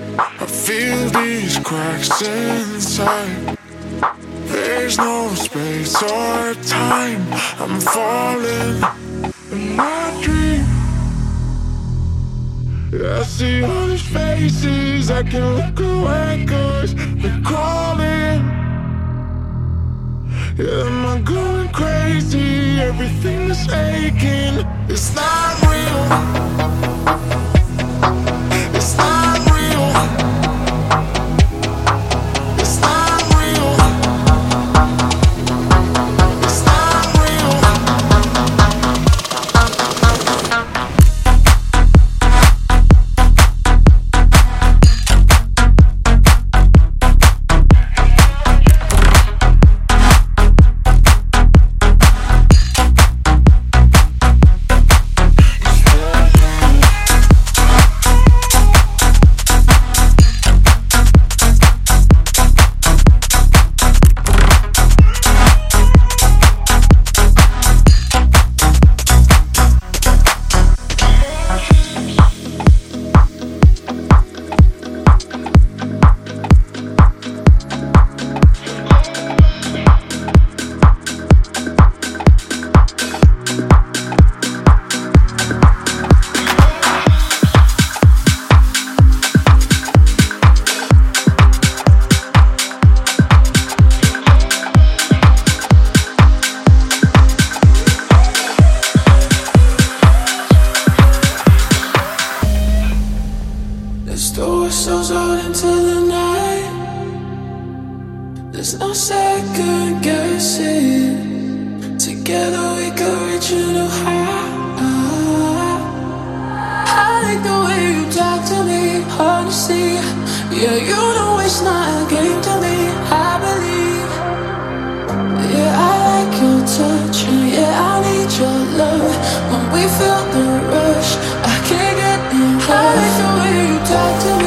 I feel these cracks inside. There's no space or time. I'm falling in my dream. I see all these faces. I can look away, cause they're calling. Yeah, am I going crazy? Everything is aching. It's not real. I like the way you talk to me. Yeah, you know it's not a game to me. I believe. Yeah, I like your touch, and yeah, I need your love. When we feel the rush, I can't get enough. I like the way you talk to me.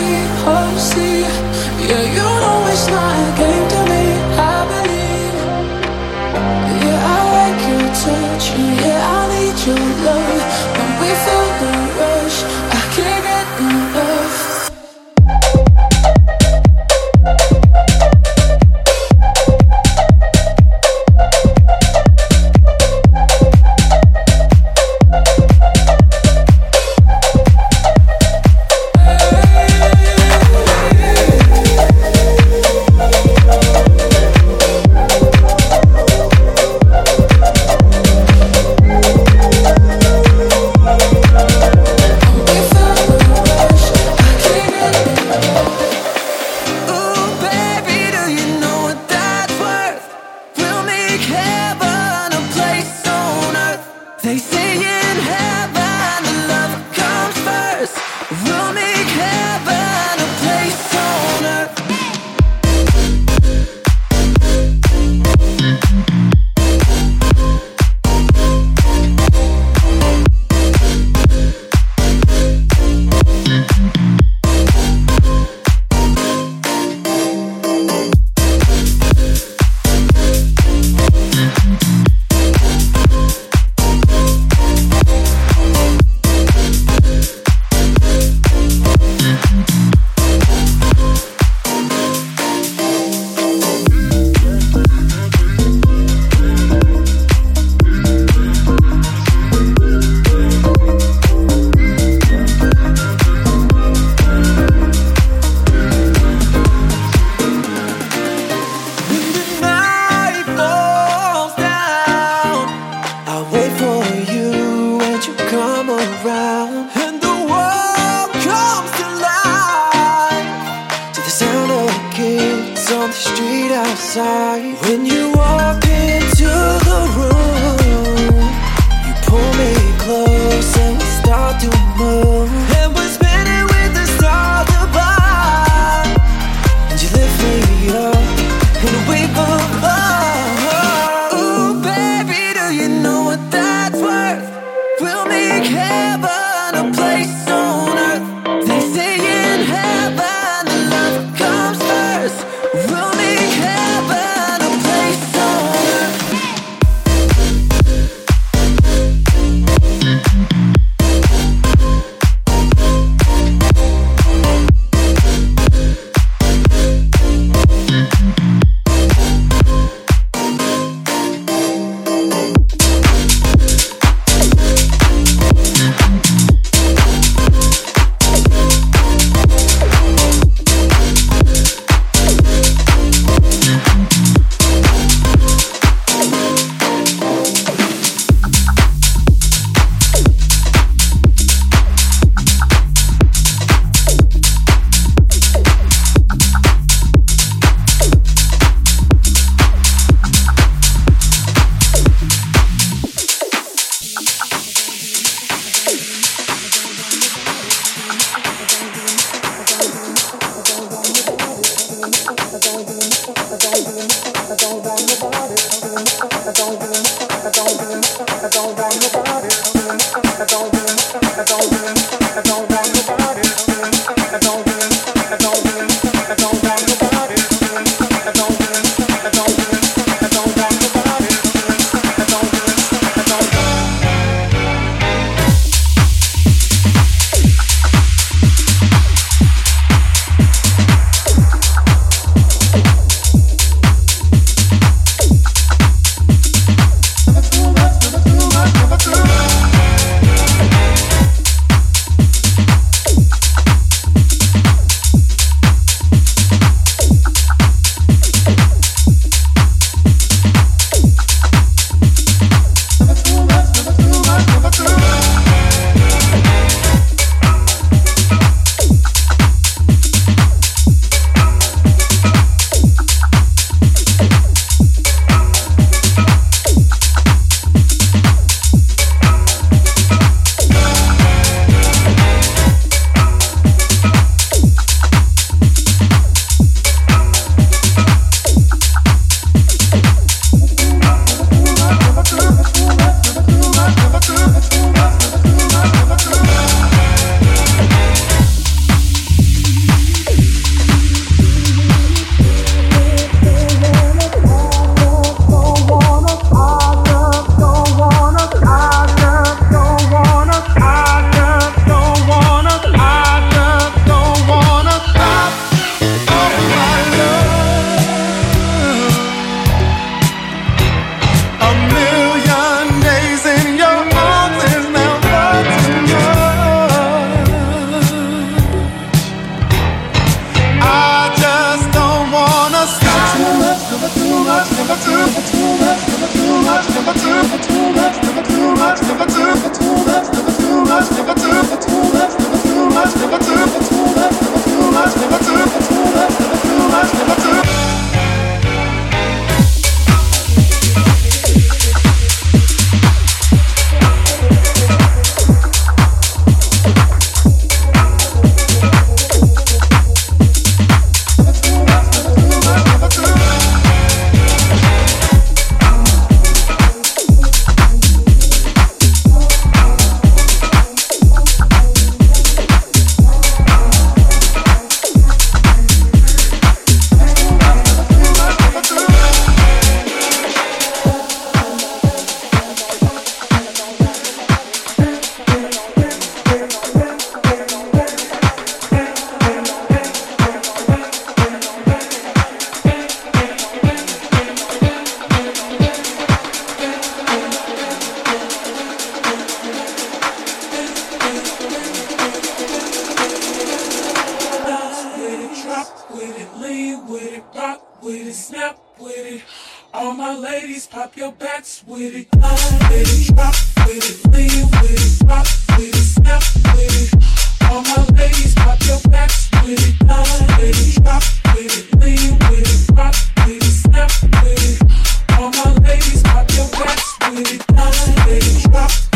Sexy back.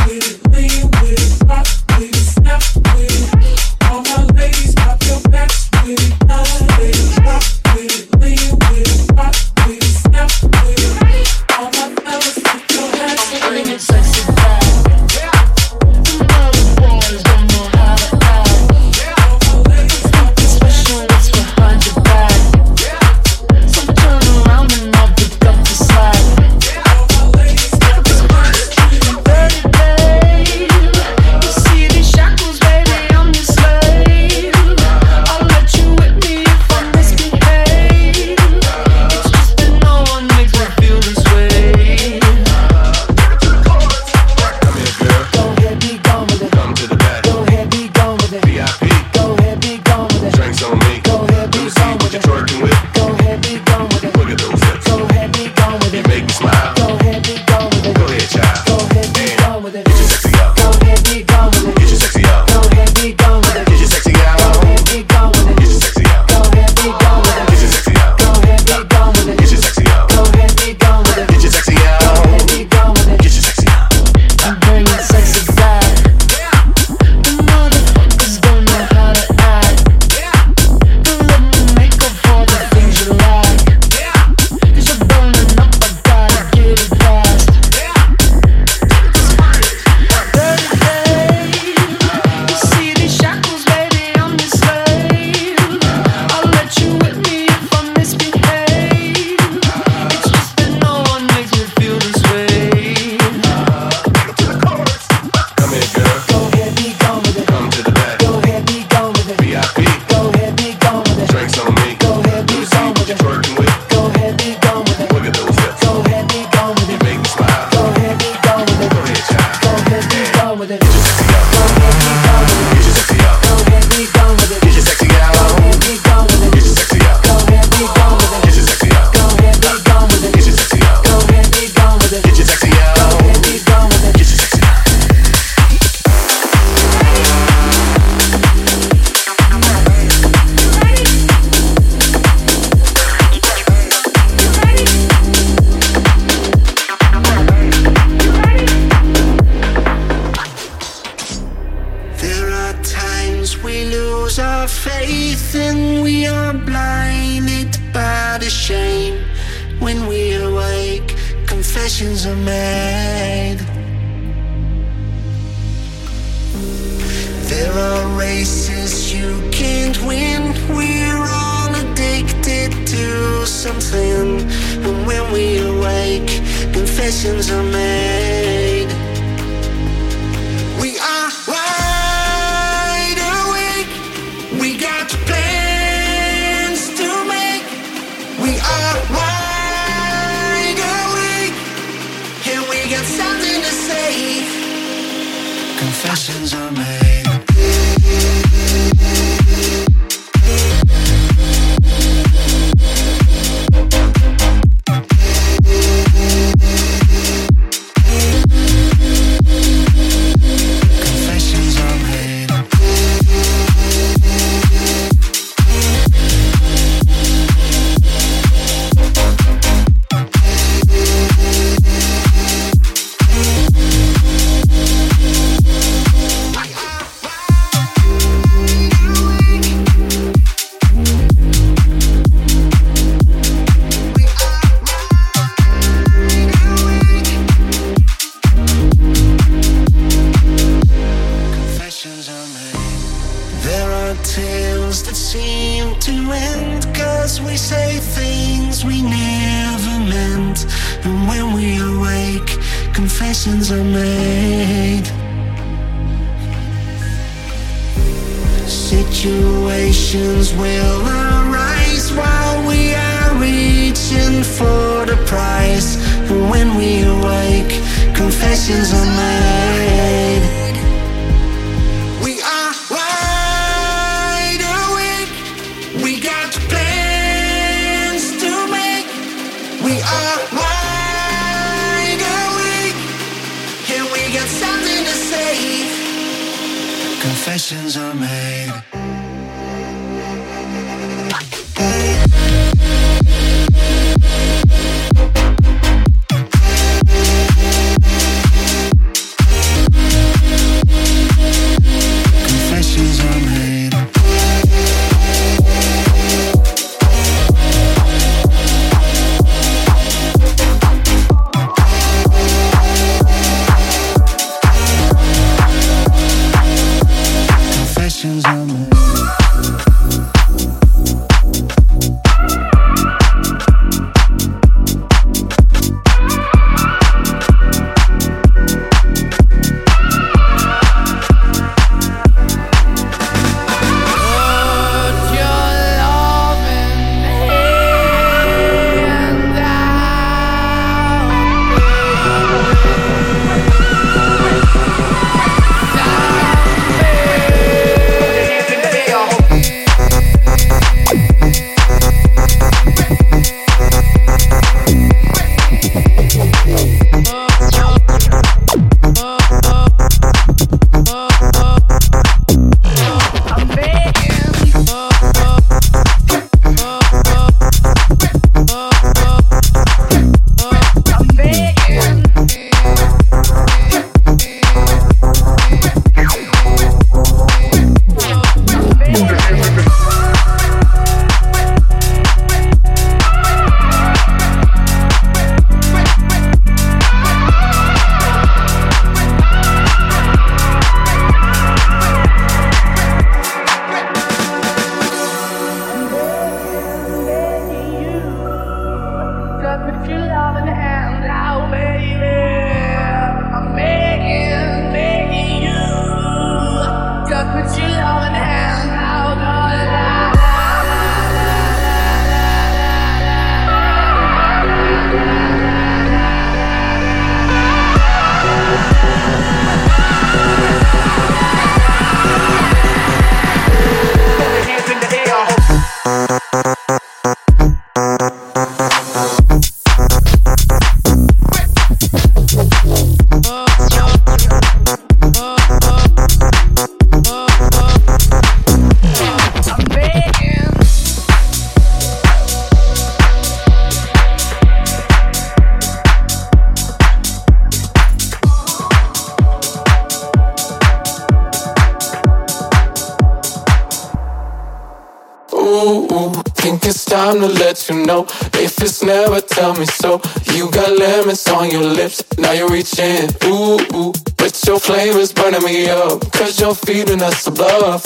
It's time to let you know. If it's never, tell me so. You got lemons on your lips, now you're reaching. Ooh, ooh. But your flame is burning me up, cause you're feeding us a bluff.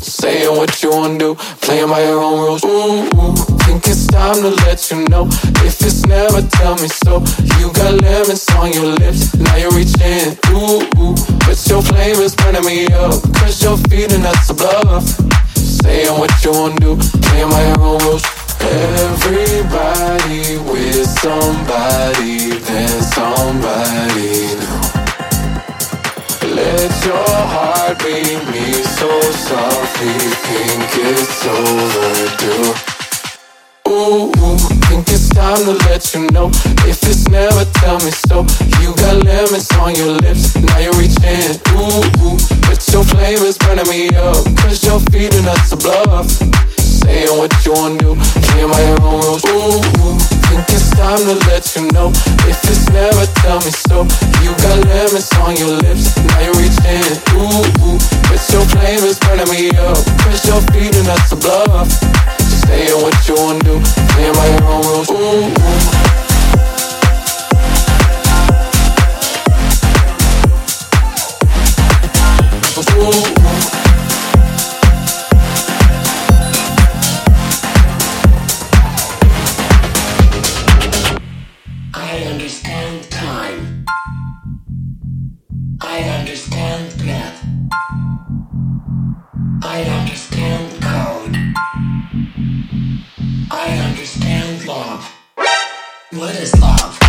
Saying what you wanna do, playing by your own rules. Ooh, ooh, think it's time to let you know. If it's never, tell me so. You got lemons on your lips, now you're reaching. Ooh, ooh, but your flame is burning me up, cause you're feeding us a bluff. Saying what you wanna do, playing your own rules. Everybody with somebody, then somebody new. Let your heart beat me so softly, think it's overdue. Ooh, think it's time to let you know. If it's never, tell me so. You got lemons on your lips, now you're reaching. Ooh, but your flame is burning me up, cause you're feeding us a bluff. Saying what you wanna do, playing my own rules. Ooh, think it's time to let you know. If it's never, tell me so. You got lemons on your lips, now you're reaching. Ooh, but your flame is burning me up, cause you're feeding us a bluff. Saying what you wanna do, playing my own rules. Ooh. I understand time. I understand breath. I understand. I understand love. What is love?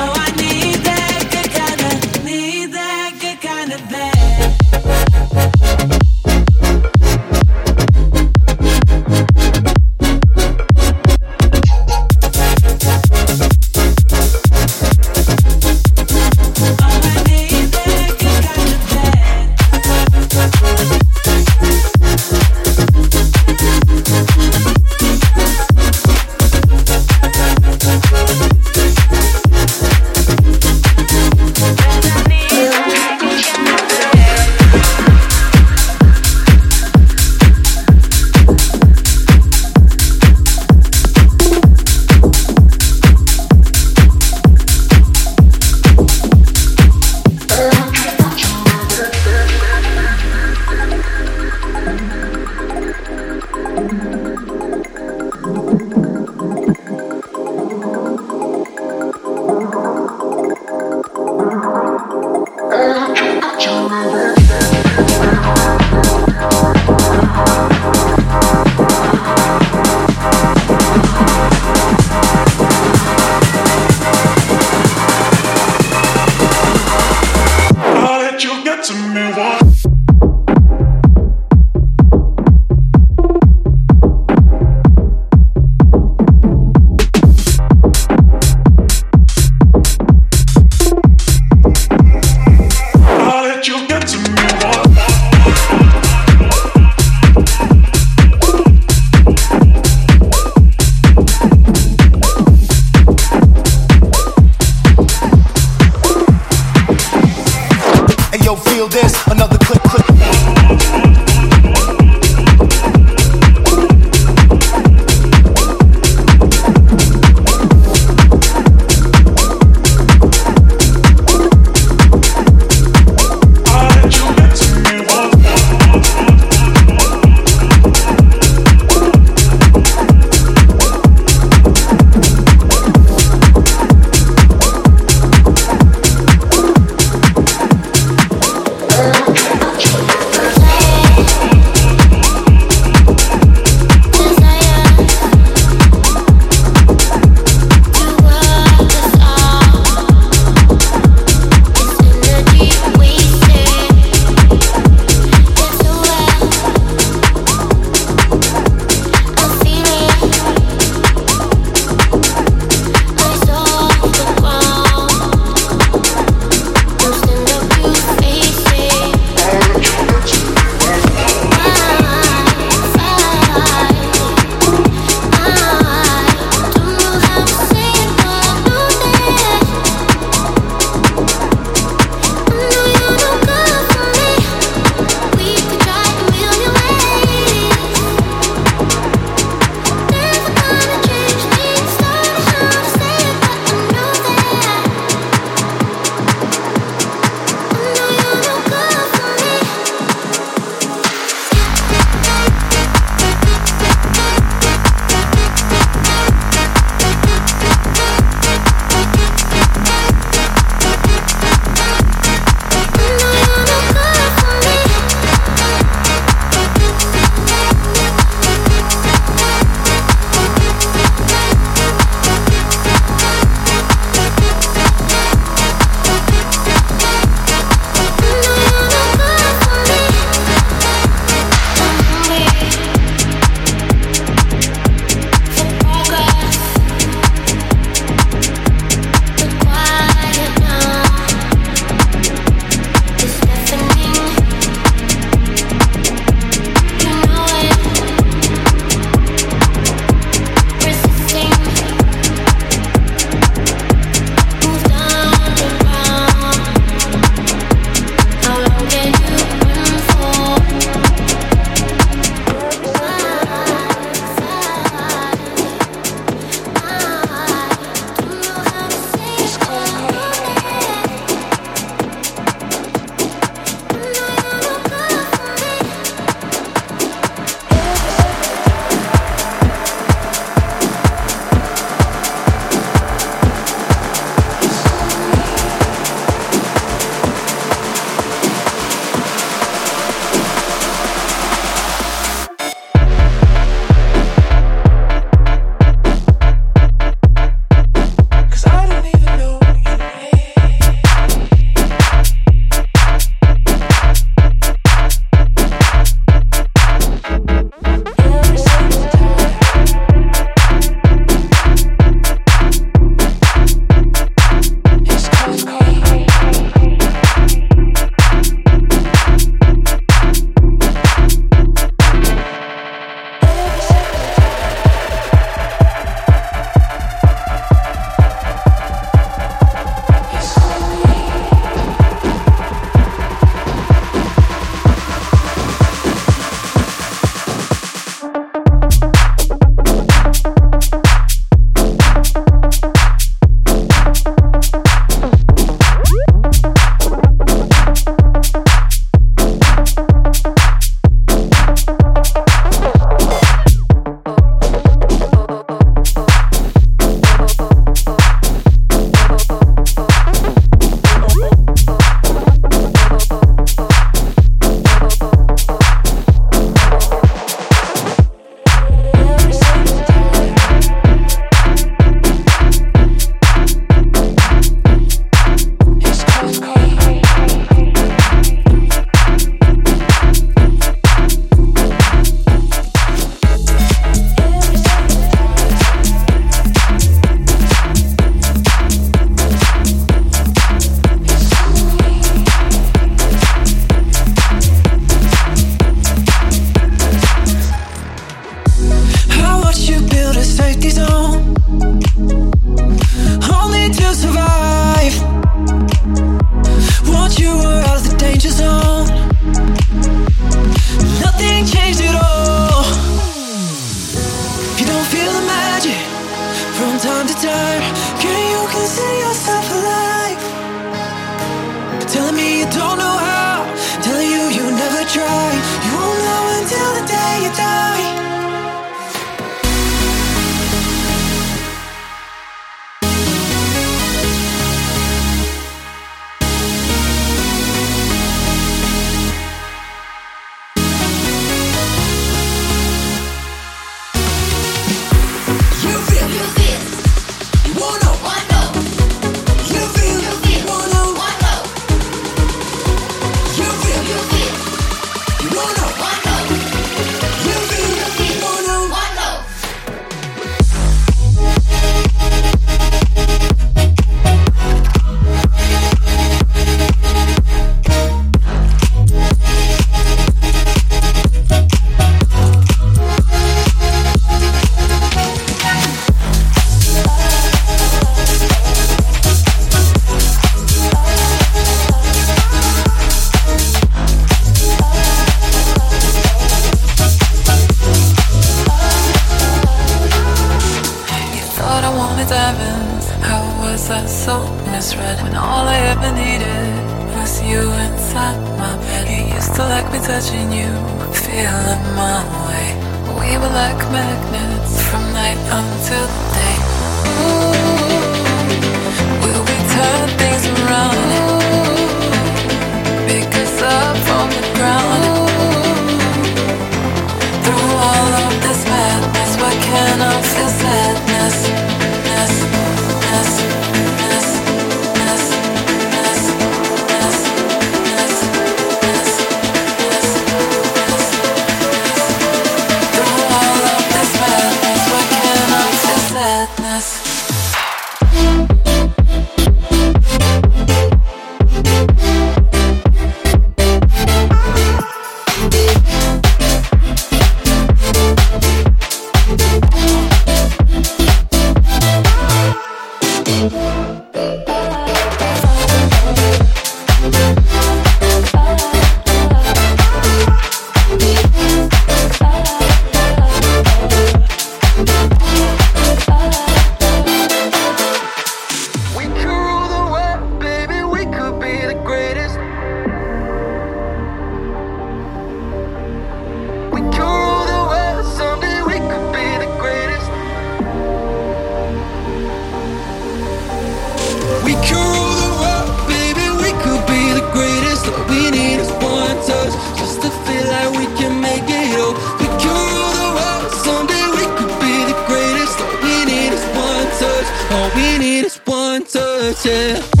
noche